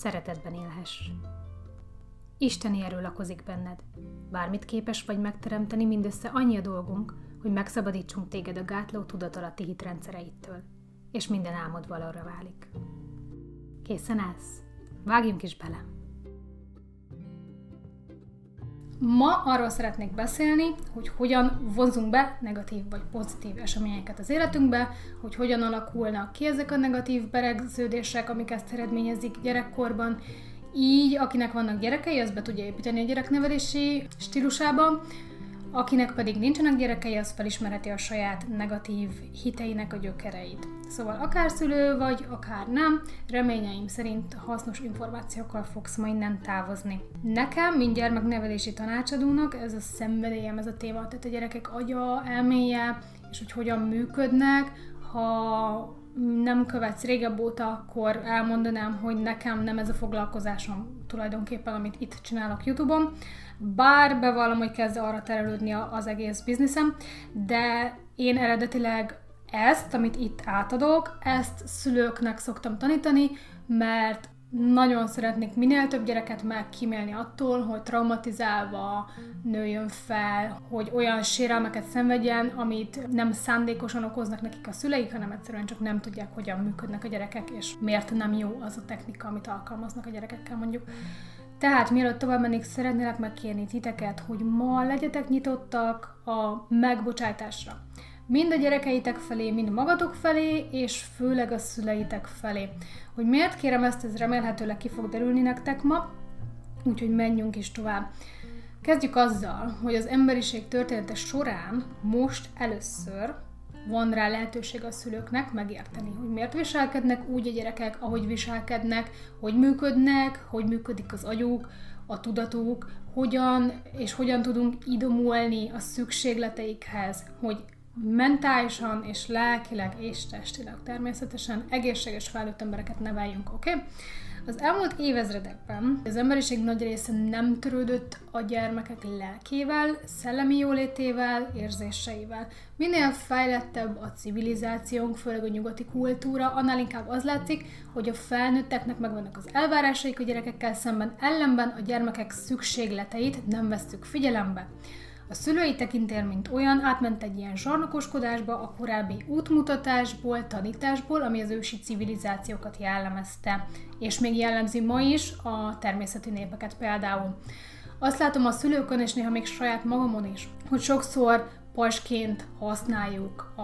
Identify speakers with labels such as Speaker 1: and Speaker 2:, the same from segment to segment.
Speaker 1: szeretetben élhess. Isteni erő lakozik benned. Bármit képes vagy megteremteni, mindössze annyi a dolgunk, hogy megszabadítsunk téged a gátló tudatalatti hitrendszereittől, és minden álmod valóra válik. Készen állsz? Vágjunk is bele! Ma arról szeretnék beszélni, hogy hogyan vonzunk be negatív vagy pozitív eseményeket az életünkbe, hogy hogyan alakulnak ki ezek a negatív beregződések, amik ezt eredményezik gyerekkorban, így akinek vannak gyerekei, az be tudja építeni a gyereknevelési stílusába, Akinek pedig nincsenek gyerekei, az felismerheti a saját negatív hiteinek a gyökereit. Szóval akár szülő vagy, akár nem, reményeim szerint hasznos információkkal fogsz ma innen távozni. Nekem, mint gyermeknevelési tanácsadónak, ez a szenvedélyem, ez a téma, tehát a gyerekek agya, elméje, és hogy hogyan működnek, ha nem követsz régebb óta, akkor elmondanám, hogy nekem nem ez a foglalkozásom tulajdonképpen, amit itt csinálok YouTube-on. Bár bevallom, hogy kezd arra terelődni az egész bizniszem, de én eredetileg ezt, amit itt átadok, ezt szülőknek szoktam tanítani, mert nagyon szeretnék minél több gyereket megkímélni attól, hogy traumatizálva nőjön fel, hogy olyan sérelmeket szenvedjen, amit nem szándékosan okoznak nekik a szüleik, hanem egyszerűen csak nem tudják, hogyan működnek a gyerekek, és miért nem jó az a technika, amit alkalmaznak a gyerekekkel mondjuk. Tehát mielőtt tovább mennék, szeretnélek megkérni titeket, hogy ma legyetek nyitottak a megbocsátásra. Mind a gyerekeitek felé, mind magatok felé, és főleg a szüleitek felé. Hogy miért kérem ezt, ez remélhetőleg ki fog derülni nektek ma, úgyhogy menjünk is tovább. Kezdjük azzal, hogy az emberiség története során most először van rá lehetőség a szülőknek megérteni, hogy miért viselkednek úgy a gyerekek, ahogy viselkednek, hogy működnek, hogy működik az agyuk, a tudatuk, hogyan és hogyan tudunk idomulni a szükségleteikhez, hogy mentálisan és lelkileg és testileg természetesen egészséges felnőtt embereket neveljünk, oké? Okay? Az elmúlt évezredekben az emberiség nagy része nem törődött a gyermekek lelkével, szellemi jólétével, érzéseivel. Minél fejlettebb a civilizációnk, főleg a nyugati kultúra, annál inkább az látszik, hogy a felnőtteknek megvannak az elvárásaik a gyerekekkel szemben, ellenben a gyermekek szükségleteit nem vesztük figyelembe. A szülői tekintél, mint olyan, átment egy ilyen zsarnokoskodásba a korábbi útmutatásból, tanításból, ami az ősi civilizációkat jellemezte, és még jellemzi ma is a természeti népeket például. Azt látom a szülőkön, és néha még saját magamon is, hogy sokszor pasként használjuk a,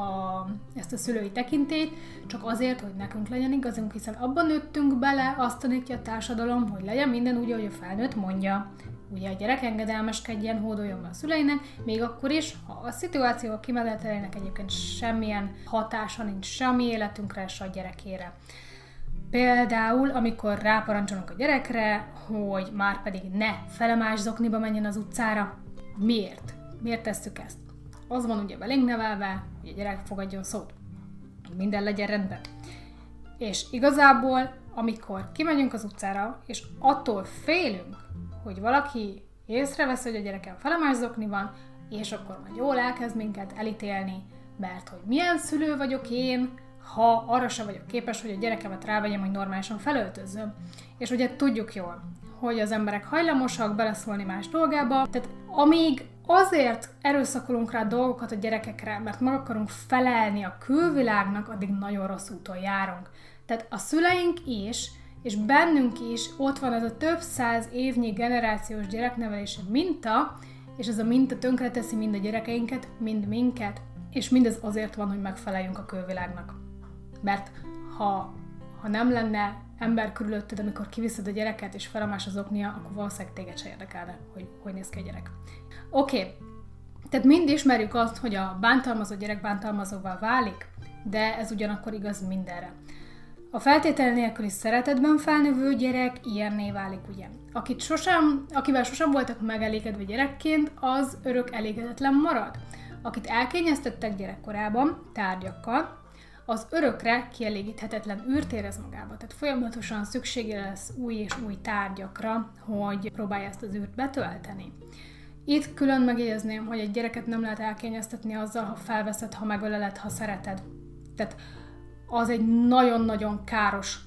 Speaker 1: ezt a szülői tekintét, csak azért, hogy nekünk legyen igazunk, hiszen abban nőttünk bele, azt tanítja a társadalom, hogy legyen minden úgy, ahogy a felnőtt mondja ugye a gyerek engedelmeskedjen, hódoljon a szüleinek, még akkor is, ha a szituáció a kimenetelének egyébként semmilyen hatása nincs semmi életünkre, se a gyerekére. Például, amikor ráparancsolunk a gyerekre, hogy már pedig ne felemás zokniba menjen az utcára. Miért? Miért tesszük ezt? Az van ugye belénk nevelve, hogy a gyerek fogadjon szót. Minden legyen rendben. És igazából, amikor kimegyünk az utcára, és attól félünk, hogy valaki észrevesz, hogy a gyerekem felemás van, és akkor majd jól elkezd minket elítélni, mert hogy milyen szülő vagyok én, ha arra sem vagyok képes, hogy a gyerekemet rávegyem, hogy normálisan felöltözzöm. És ugye tudjuk jól, hogy az emberek hajlamosak beleszólni más dolgába, tehát amíg azért erőszakolunk rá dolgokat a gyerekekre, mert meg akarunk felelni a külvilágnak, addig nagyon rossz úton járunk. Tehát a szüleink is és bennünk is ott van ez a több száz évnyi generációs gyereknevelési minta, és ez a minta tönkreteszi mind a gyerekeinket, mind minket, és mindez azért van, hogy megfeleljünk a külvilágnak. Mert ha, ha nem lenne ember körülötted, amikor kiviszed a gyereket, és felemás az oknia, akkor valószínűleg téged se érdekelne, hogy hogy néz ki a gyerek. Oké, okay. tehát mind ismerjük azt, hogy a bántalmazott gyerek bántalmazóvá válik, de ez ugyanakkor igaz mindenre. A feltétel nélküli szeretetben felnövő gyerek ilyenné válik, ugye? Akit sosem, akivel sosem voltak megelégedve gyerekként, az örök elégedetlen marad. Akit elkényeztettek gyerekkorában tárgyakkal, az örökre kielégíthetetlen űrt érez magába. Tehát folyamatosan szüksége lesz új és új tárgyakra, hogy próbálja ezt az űrt betölteni. Itt külön megjegyezném, hogy egy gyereket nem lehet elkényeztetni azzal, ha felveszed, ha megöleled, ha szereted. Tehát az egy nagyon-nagyon káros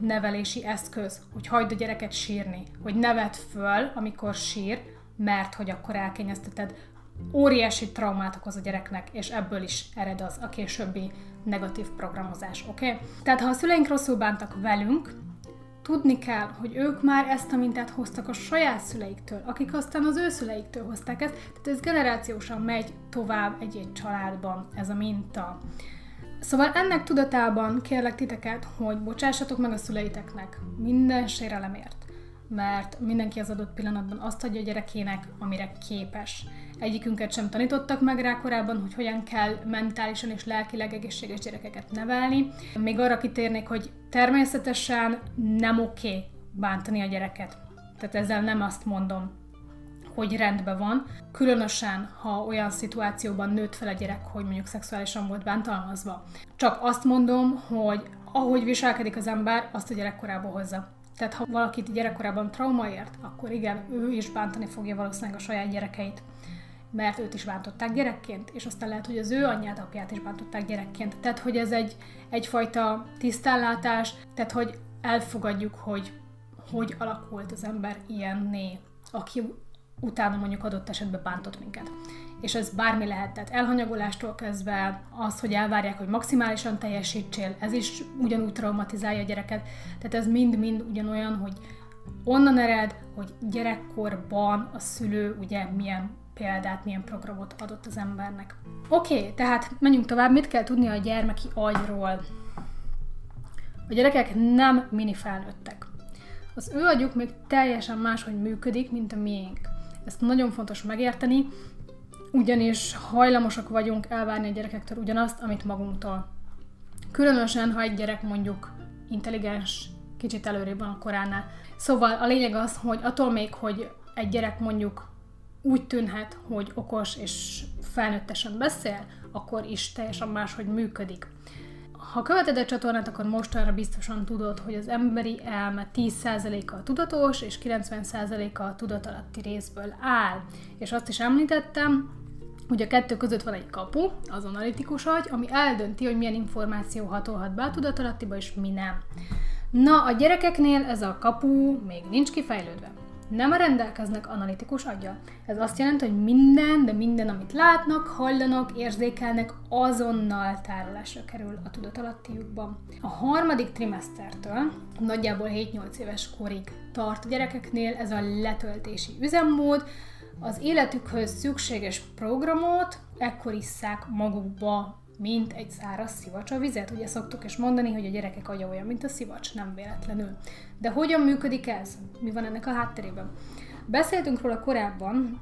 Speaker 1: nevelési eszköz, hogy hagyd a gyereket sírni, hogy nevet föl, amikor sír, mert hogy akkor elkényezteted, óriási traumát okoz a gyereknek, és ebből is ered az a későbbi negatív programozás, oké? Okay? Tehát ha a szüleink rosszul bántak velünk, tudni kell, hogy ők már ezt a mintát hoztak a saját szüleiktől, akik aztán az ő szüleiktől hozták ezt, tehát ez generációsan megy tovább egy-egy családban ez a minta. Szóval ennek tudatában kérlek titeket, hogy bocsássatok meg a szüleiteknek minden sérelemért, mert mindenki az adott pillanatban azt adja a gyerekének, amire képes. Egyikünket sem tanítottak meg rá korábban, hogy hogyan kell mentálisan és lelkileg egészséges gyerekeket nevelni. Még arra kitérnék, hogy természetesen nem oké okay bántani a gyereket. Tehát ezzel nem azt mondom, hogy rendben van, különösen, ha olyan szituációban nőtt fel a gyerek, hogy mondjuk szexuálisan volt bántalmazva. Csak azt mondom, hogy ahogy viselkedik az ember, azt a gyerekkorába hozza. Tehát ha valakit gyerekkorában trauma ért, akkor igen, ő is bántani fogja valószínűleg a saját gyerekeit mert őt is bántották gyerekként, és aztán lehet, hogy az ő anyját, apját is bántották gyerekként. Tehát, hogy ez egy, egyfajta tisztánlátás, tehát, hogy elfogadjuk, hogy hogy alakult az ember ilyenné, aki utána mondjuk adott esetben bántott minket. És ez bármi lehet, tehát elhanyagolástól kezdve az, hogy elvárják, hogy maximálisan teljesítsél, ez is ugyanúgy traumatizálja a gyereket. Tehát ez mind-mind ugyanolyan, hogy onnan ered, hogy gyerekkorban a szülő ugye milyen példát, milyen programot adott az embernek. Oké, okay, tehát menjünk tovább. Mit kell tudni a gyermeki agyról? A gyerekek nem mini felnőttek. Az ő agyuk még teljesen máshogy működik, mint a miénk. Ezt nagyon fontos megérteni, ugyanis hajlamosak vagyunk elvárni a gyerekektől ugyanazt, amit magunktól. Különösen, ha egy gyerek mondjuk intelligens, kicsit előrébb van a koránál. Szóval a lényeg az, hogy attól még, hogy egy gyerek mondjuk úgy tűnhet, hogy okos és felnőttesen beszél, akkor is teljesen máshogy működik. Ha követed a csatornát, akkor mostanra biztosan tudod, hogy az emberi elme 10%-a tudatos, és 90%-a a tudatalatti részből áll. És azt is említettem, hogy a kettő között van egy kapu, az analitikus agy, ami eldönti, hogy milyen információ hatolhat be a tudatalattiba, és mi nem. Na, a gyerekeknél ez a kapu még nincs kifejlődve nem rendelkeznek analitikus agya. Ez azt jelenti, hogy minden, de minden, amit látnak, hallanak, érzékelnek, azonnal tárolásra kerül a tudatalattiukban. A harmadik trimesztertől, nagyjából 7-8 éves korig tart a gyerekeknél ez a letöltési üzemmód, az életükhöz szükséges programot ekkor isszák magukba mint egy száraz szivacs a vizet. Ugye szoktuk is mondani, hogy a gyerekek agya olyan, mint a szivacs, nem véletlenül. De hogyan működik ez? Mi van ennek a hátterében? Beszéltünk róla korábban,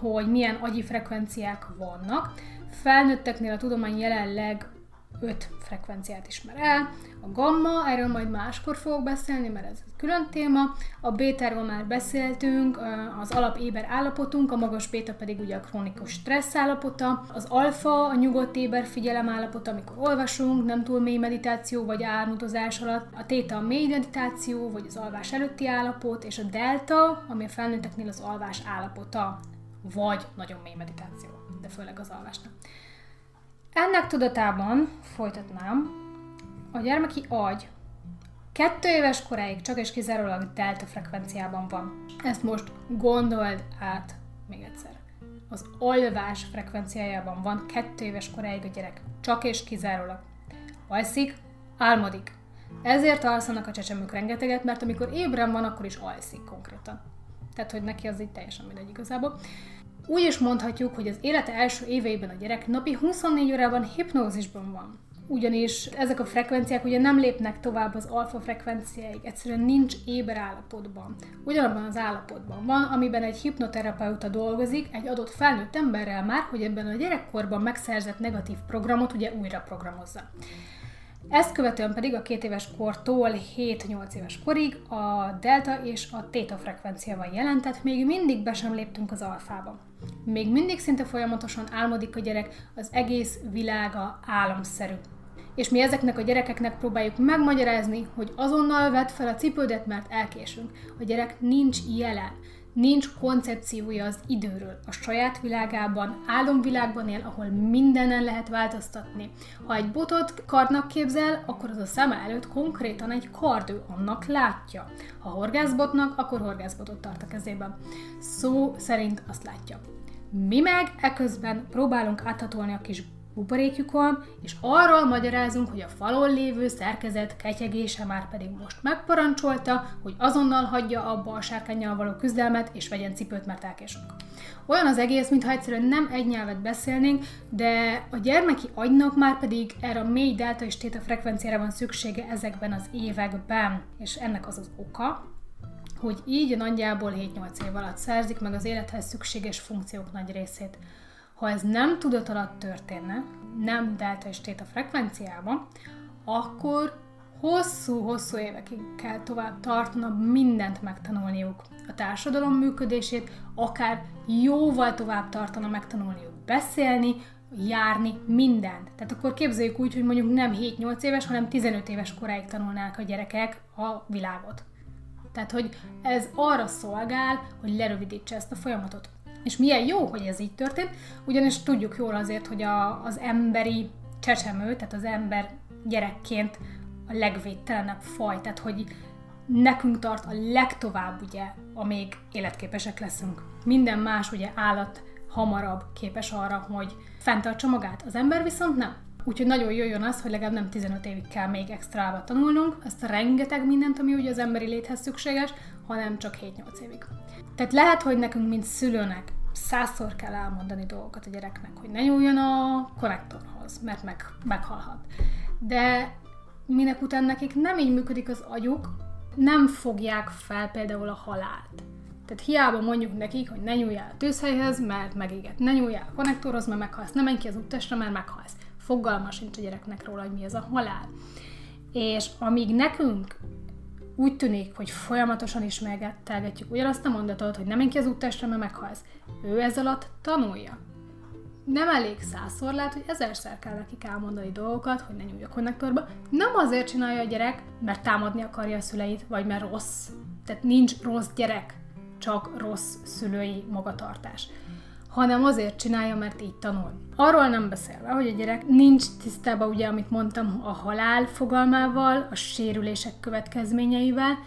Speaker 1: hogy milyen agyi frekvenciák vannak. Felnőtteknél a tudomány jelenleg öt frekvenciát ismer el. A gamma, erről majd máskor fogok beszélni, mert ez külön téma. A bétáról már beszéltünk, az alapéber állapotunk, a magas béta pedig ugye a krónikus stressz állapota. Az alfa, a nyugodt éber figyelem állapota, amikor olvasunk, nem túl mély meditáció vagy álmodozás alatt. A téta a mély meditáció, vagy az alvás előtti állapot, és a delta, ami a felnőtteknél az alvás állapota, vagy nagyon mély meditáció, de főleg az alvásnak. Ennek tudatában folytatnám, a gyermeki agy kettő éves koráig csak és kizárólag delta frekvenciában van. Ezt most gondold át még egyszer. Az alvás frekvenciájában van kettő éves koráig a gyerek. Csak és kizárólag. Alszik, álmodik. Ezért alszanak a csecsemők rengeteget, mert amikor ébren van, akkor is alszik konkrétan. Tehát, hogy neki az így teljesen mindegy igazából. Úgy is mondhatjuk, hogy az élete első éveiben a gyerek napi 24 órában hipnózisban van. Ugyanis ezek a frekvenciák ugye nem lépnek tovább az alfa frekvenciáig, egyszerűen nincs éber állapotban. Ugyanabban az állapotban van, amiben egy hipnoterapeuta dolgozik egy adott felnőtt emberrel már, hogy ebben a gyerekkorban megszerzett negatív programot ugye újra programozza. Ezt követően pedig a két éves kortól 7-8 éves korig a delta és a theta frekvenciával jelentett, még mindig be sem léptünk az alfába. Még mindig szinte folyamatosan álmodik a gyerek, az egész világa álomszerű. És mi ezeknek a gyerekeknek próbáljuk megmagyarázni, hogy azonnal vedd fel a cipődet, mert elkésünk. A gyerek nincs jelen nincs koncepciója az időről. A saját világában, álomvilágban él, ahol mindenen lehet változtatni. Ha egy botot kardnak képzel, akkor az a szeme előtt konkrétan egy kard, ő annak látja. Ha horgászbotnak, akkor horgászbotot tart a kezében. Szó szerint azt látja. Mi meg eközben próbálunk áthatolni a kis buborékjukon, és arról magyarázunk, hogy a falon lévő szerkezet ketyegése már pedig most megparancsolta, hogy azonnal hagyja abba a sárkányjal való küzdelmet, és vegyen cipőt, mert elkésünk. Olyan az egész, mintha egyszerűen nem egy nyelvet beszélnénk, de a gyermeki agynak már pedig erre a mély delta és téta frekvenciára van szüksége ezekben az években. És ennek az az oka, hogy így nagyjából 7-8 év alatt szerzik meg az élethez szükséges funkciók nagy részét. Ha ez nem tudat alatt történne, nem delta és téta frekvenciában, akkor hosszú-hosszú évekig kell tovább tartana mindent megtanulniuk. A társadalom működését akár jóval tovább tartana megtanulniuk beszélni, járni, mindent. Tehát akkor képzeljük úgy, hogy mondjuk nem 7-8 éves, hanem 15 éves koráig tanulnák a gyerekek a világot. Tehát, hogy ez arra szolgál, hogy lerövidítse ezt a folyamatot. És milyen jó, hogy ez így történt, ugyanis tudjuk jól azért, hogy a, az emberi csecsemő, tehát az ember gyerekként a legvédtelenebb faj, tehát hogy nekünk tart a legtovább, ugye, amíg életképesek leszünk. Minden más ugye állat hamarabb képes arra, hogy fenntartsa magát. Az ember viszont nem. Úgyhogy nagyon jöjjön az, hogy legalább nem 15 évig kell még extrába tanulnunk, ezt a rengeteg mindent, ami ugye az emberi léthez szükséges, hanem csak 7-8 évig. Tehát lehet, hogy nekünk, mint szülőnek százszor kell elmondani dolgokat a gyereknek, hogy ne nyúljon a konnektorhoz, mert meg, meghalhat. De minek után nekik nem így működik az agyuk, nem fogják fel például a halált. Tehát hiába mondjuk nekik, hogy ne nyúljál a tűzhelyhez, mert megéget. Ne nyúljál a konnektorhoz, mert meghalsz. Ne menj ki az úttestre, mert meghalsz. Fogalma sincs a gyereknek róla, hogy mi ez a halál. És amíg nekünk úgy tűnik, hogy folyamatosan ismergettelgetjük ugyanazt a mondatot, hogy nem menj ki az úttestre, mert meghalsz. Ő ez alatt tanulja. Nem elég százszor, lehet, hogy ezerszer kell nekik elmondani dolgokat, hogy ne nyúlj a konnektorba. Nem azért csinálja a gyerek, mert támadni akarja a szüleit, vagy mert rossz. Tehát nincs rossz gyerek, csak rossz szülői magatartás hanem azért csinálja, mert így tanul. Arról nem beszélve, hogy a gyerek nincs tisztában, ugye, amit mondtam, a halál fogalmával, a sérülések következményeivel,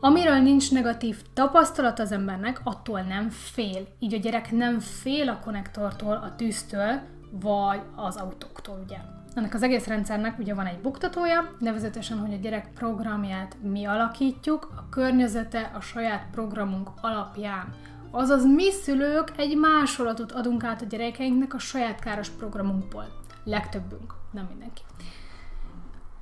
Speaker 1: Amiről nincs negatív tapasztalat az embernek, attól nem fél. Így a gyerek nem fél a konnektortól, a tűztől, vagy az autóktól, ugye. Ennek az egész rendszernek ugye van egy buktatója, nevezetesen, hogy a gyerek programját mi alakítjuk, a környezete a saját programunk alapján. Azaz mi szülők egy másolatot adunk át a gyerekeinknek a saját káros programunkból. Legtöbbünk, nem mindenki.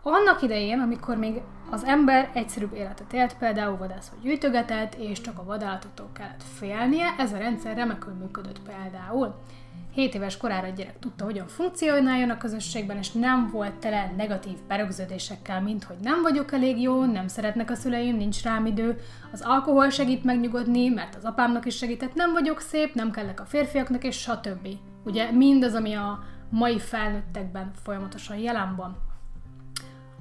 Speaker 1: Annak idején, amikor még az ember egyszerűbb életet élt, például vadász vagy gyűjtögetett, és csak a vadállatoktól kellett félnie, ez a rendszer remekül működött például. 7 éves korára a gyerek tudta, hogyan funkcionáljon a közösségben, és nem volt tele negatív berögződésekkel, mint hogy nem vagyok elég jó, nem szeretnek a szüleim, nincs rám idő, az alkohol segít megnyugodni, mert az apámnak is segített, nem vagyok szép, nem kellek a férfiaknak, és stb. Ugye mindaz, ami a mai felnőttekben folyamatosan jelen van.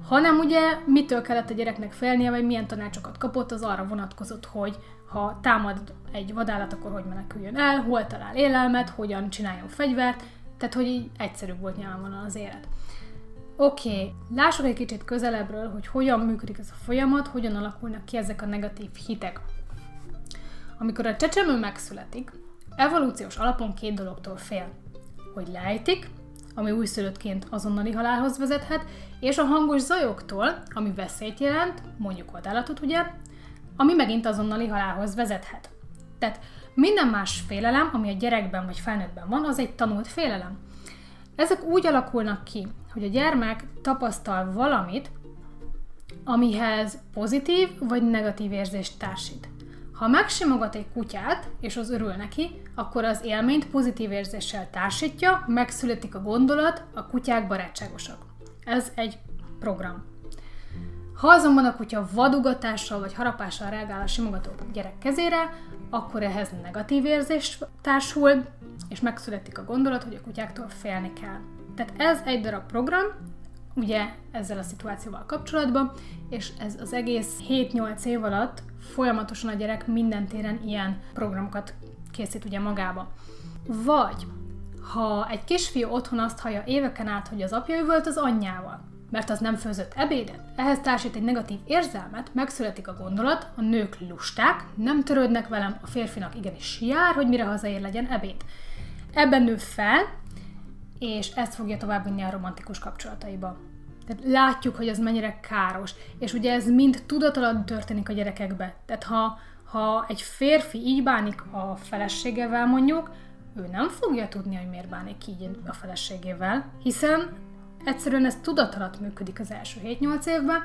Speaker 1: Hanem ugye mitől kellett a gyereknek félnie, vagy milyen tanácsokat kapott, az arra vonatkozott, hogy ha támad egy vadállat, akkor hogy meneküljön el, hol talál élelmet, hogyan csináljon fegyvert, tehát hogy így egyszerűbb volt nyilvánvalóan az élet. Oké, okay. lássuk egy kicsit közelebbről, hogy hogyan működik ez a folyamat, hogyan alakulnak ki ezek a negatív hitek. Amikor a csecsemő megszületik, evolúciós alapon két dologtól fél. Hogy lejtik, ami újszülöttként azonnali halálhoz vezethet, és a hangos zajoktól, ami veszélyt jelent, mondjuk vadállatot ugye, ami megint azonnali halálhoz vezethet. Tehát minden más félelem, ami a gyerekben vagy felnőttben van, az egy tanult félelem. Ezek úgy alakulnak ki, hogy a gyermek tapasztal valamit, amihez pozitív vagy negatív érzést társít. Ha megsimogat egy kutyát, és az örül neki, akkor az élményt pozitív érzéssel társítja, megszületik a gondolat, a kutyák barátságosak. Ez egy program. Ha azonban a kutya vadugatással vagy harapással reagál a simogató gyerek kezére, akkor ehhez negatív érzés társul, és megszületik a gondolat, hogy a kutyáktól félni kell. Tehát ez egy darab program, ugye ezzel a szituációval kapcsolatban, és ez az egész 7-8 év alatt folyamatosan a gyerek minden téren ilyen programokat készít ugye magába. Vagy ha egy kisfiú otthon azt hallja éveken át, hogy az apja üvölt az anyjával, mert az nem főzött ebédet, ehhez társít egy negatív érzelmet, megszületik a gondolat, a nők lusták, nem törődnek velem, a férfinak igenis jár, hogy mire hazaér legyen ebéd. Ebben nő fel, és ezt fogja továbbvinni a romantikus kapcsolataiba. Tehát látjuk, hogy ez mennyire káros. És ugye ez mind tudat alatt történik a gyerekekbe. Tehát ha, ha egy férfi így bánik a feleségevel mondjuk, ő nem fogja tudni, hogy miért bánik így a feleségével, hiszen egyszerűen ez tudat alatt működik az első 7-8 évben,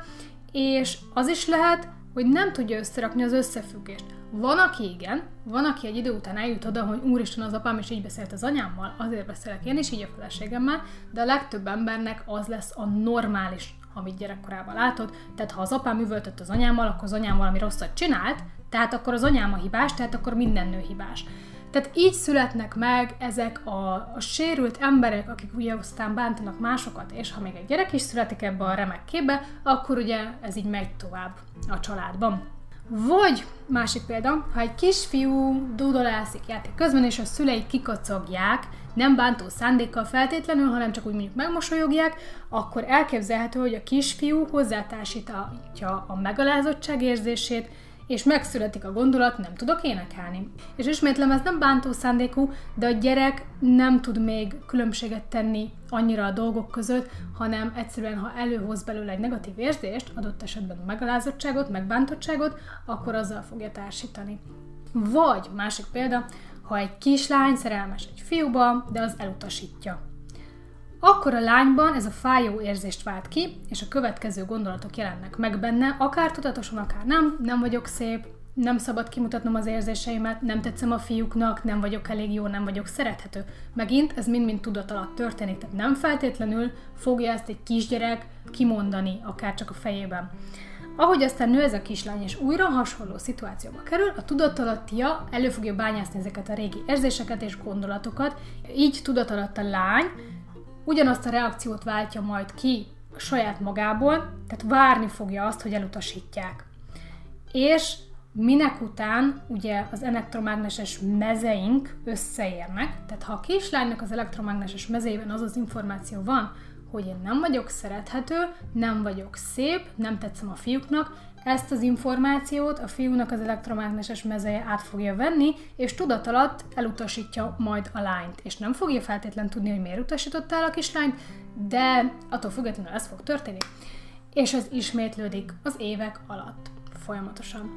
Speaker 1: és az is lehet, hogy nem tudja összerakni az összefüggést. Van, aki igen, van, aki egy idő után eljut oda, hogy úristen az apám is így beszélt az anyámmal, azért beszélek én is így a feleségemmel, de a legtöbb embernek az lesz a normális, amit gyerekkorában látod. Tehát ha az apám üvöltött az anyámmal, akkor az anyám valami rosszat csinált, tehát akkor az anyám a hibás, tehát akkor minden nő hibás. Tehát így születnek meg ezek a, a sérült emberek, akik ugye aztán bántanak másokat, és ha még egy gyerek is születik ebbe a remek képbe, akkor ugye ez így megy tovább a családban. Vagy, másik példa, ha egy kisfiú dúdolászik játék közben, és a szülei kikacogják, nem bántó szándékkal feltétlenül, hanem csak úgy mondjuk megmosolyogják, akkor elképzelhető, hogy a kisfiú hozzátársítja a megalázottság érzését, és megszületik a gondolat, nem tudok énekelni. És ismétlem, ez nem bántó szándékú, de a gyerek nem tud még különbséget tenni annyira a dolgok között, hanem egyszerűen, ha előhoz belőle egy negatív érzést, adott esetben megalázottságot, megbántottságot, akkor azzal fogja társítani. Vagy, másik példa, ha egy kislány szerelmes egy fiúba, de az elutasítja. Akkor a lányban ez a fájó érzést vált ki, és a következő gondolatok jelennek meg benne, akár tudatosan, akár nem, nem vagyok szép, nem szabad kimutatnom az érzéseimet, nem tetszem a fiúknak, nem vagyok elég jó, nem vagyok szerethető. Megint ez mind-mind tudat alatt történik, tehát nem feltétlenül fogja ezt egy kisgyerek kimondani, akár csak a fejében. Ahogy aztán nő ez a kislány, és újra hasonló szituációba kerül, a tudatalattia elő fogja bányászni ezeket a régi érzéseket és gondolatokat, így tudatalatt a lány ugyanazt a reakciót váltja majd ki saját magából, tehát várni fogja azt, hogy elutasítják. És minek után ugye az elektromágneses mezeink összeérnek, tehát ha a kislánynak az elektromágneses mezeiben az az információ van, hogy én nem vagyok szerethető, nem vagyok szép, nem tetszem a fiúknak, ezt az információt a fiúnak az elektromágneses mezeje át fogja venni, és tudat alatt elutasítja majd a lányt. És nem fogja feltétlen tudni, hogy miért utasította el a kislányt, de attól függetlenül ez fog történni. És ez ismétlődik az évek alatt folyamatosan.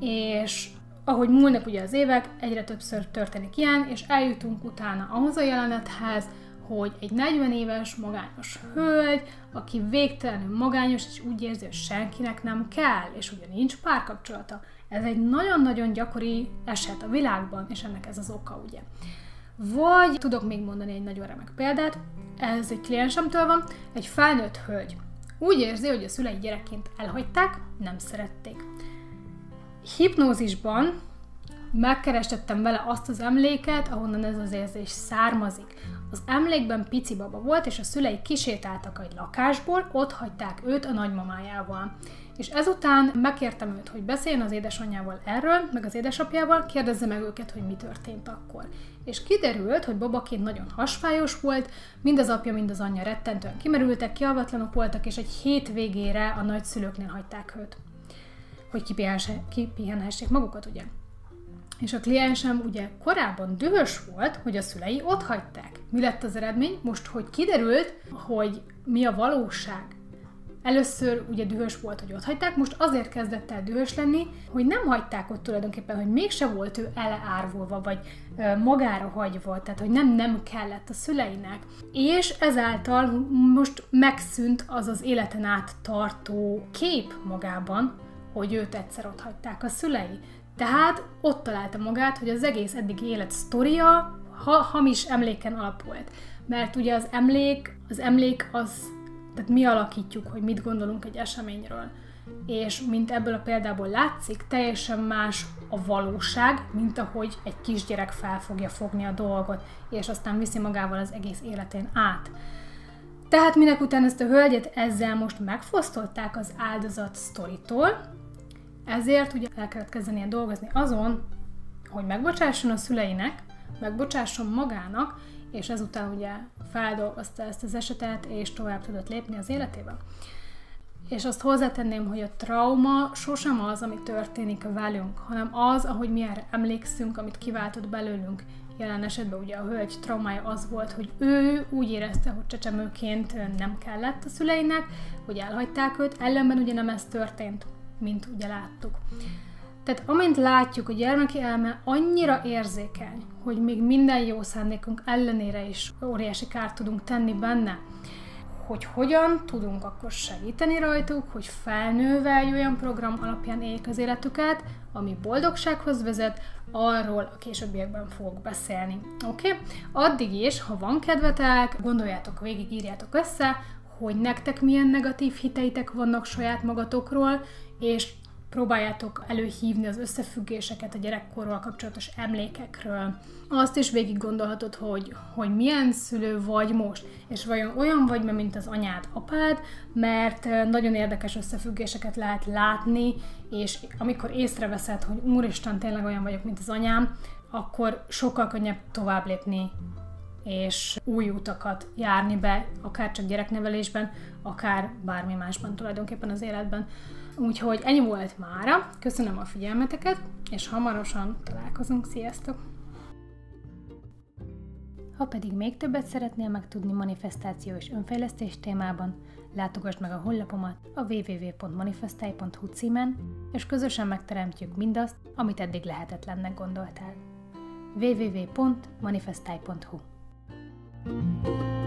Speaker 1: És ahogy múlnak ugye az évek, egyre többször történik ilyen, és eljutunk utána ahhoz a jelenethez, hogy egy 40 éves magányos hölgy, aki végtelenül magányos, és úgy érzi, hogy senkinek nem kell, és ugye nincs párkapcsolata. Ez egy nagyon-nagyon gyakori eset a világban, és ennek ez az oka, ugye. Vagy tudok még mondani egy nagyon remek példát, ez egy kliensemtől van, egy felnőtt hölgy. Úgy érzi, hogy a szülei gyerekként elhagyták, nem szerették. Hipnózisban megkerestettem vele azt az emléket, ahonnan ez az érzés származik. Az emlékben pici baba volt, és a szülei kisétáltak egy lakásból, ott hagyták őt a nagymamájával. És ezután megkértem őt, hogy beszéljen az édesanyjával erről, meg az édesapjával, kérdezze meg őket, hogy mi történt akkor. És kiderült, hogy babaként nagyon hasfájos volt, mind az apja, mind az anyja rettentően kimerültek, kialvatlanok voltak, és egy hét végére a nagyszülőknél hagyták őt, hogy kipihenhessék magukat, ugye. És a kliensem ugye korábban dühös volt, hogy a szülei ott hagyták. Mi lett az eredmény? Most, hogy kiderült, hogy mi a valóság, Először ugye dühös volt, hogy ott hagyták, most azért kezdett el dühös lenni, hogy nem hagyták ott tulajdonképpen, hogy mégse volt ő eleárvulva, vagy magára hagyva, tehát hogy nem nem kellett a szüleinek. És ezáltal most megszűnt az az életen át tartó kép magában, hogy őt egyszer ott hagyták a szülei. Tehát ott találta magát, hogy az egész eddigi élet sztoria ha, hamis emléken alapult. Mert ugye az emlék, az emlék az tehát mi alakítjuk, hogy mit gondolunk egy eseményről. És mint ebből a példából látszik, teljesen más a valóság, mint ahogy egy kisgyerek fel fogja fogni a dolgot, és aztán viszi magával az egész életén át. Tehát minek után ezt a hölgyet ezzel most megfosztották az áldozat sztoritól, ezért ugye el kellett kezdenie dolgozni azon, hogy megbocsásson a szüleinek, megbocsásson magának, és ezután ugye feldolgozta ezt az esetet, és tovább tudott lépni az életében. És azt hozzátenném, hogy a trauma sosem az, ami történik velünk, hanem az, ahogy mi erre emlékszünk, amit kiváltott belőlünk. Jelen esetben ugye a hölgy traumája az volt, hogy ő úgy érezte, hogy csecsemőként nem kellett a szüleinek, hogy elhagyták őt, ellenben ugye nem ez történt, mint ugye láttuk. Tehát amint látjuk, a gyermeki elme annyira érzékeny, hogy még minden jó szándékunk ellenére is óriási kárt tudunk tenni benne, hogy hogyan tudunk akkor segíteni rajtuk, hogy felnőve egy olyan program alapján éljék az életüket, ami boldogsághoz vezet, arról a későbbiekben fogok beszélni. Oké? Okay? Addig is, ha van kedvetek, gondoljátok végig, írjátok össze, hogy nektek milyen negatív hiteitek vannak saját magatokról, és próbáljátok előhívni az összefüggéseket a gyerekkorral kapcsolatos emlékekről. Azt is végig gondolhatod, hogy, hogy milyen szülő vagy most, és vajon olyan vagy, mint az anyád, apád, mert nagyon érdekes összefüggéseket lehet látni, és amikor észreveszed, hogy úristen, tényleg olyan vagyok, mint az anyám, akkor sokkal könnyebb tovább lépni és új utakat járni be, akár csak gyereknevelésben, akár bármi másban tulajdonképpen az életben. Úgyhogy ennyi volt mára, köszönöm a figyelmeteket, és hamarosan találkozunk, sziasztok! Ha pedig még többet szeretnél megtudni manifestáció és önfejlesztés témában, látogass meg a honlapomat a www.manifestai.hu címen, és közösen megteremtjük mindazt, amit eddig lehetetlennek gondoltál. www.manifestai.hu thank you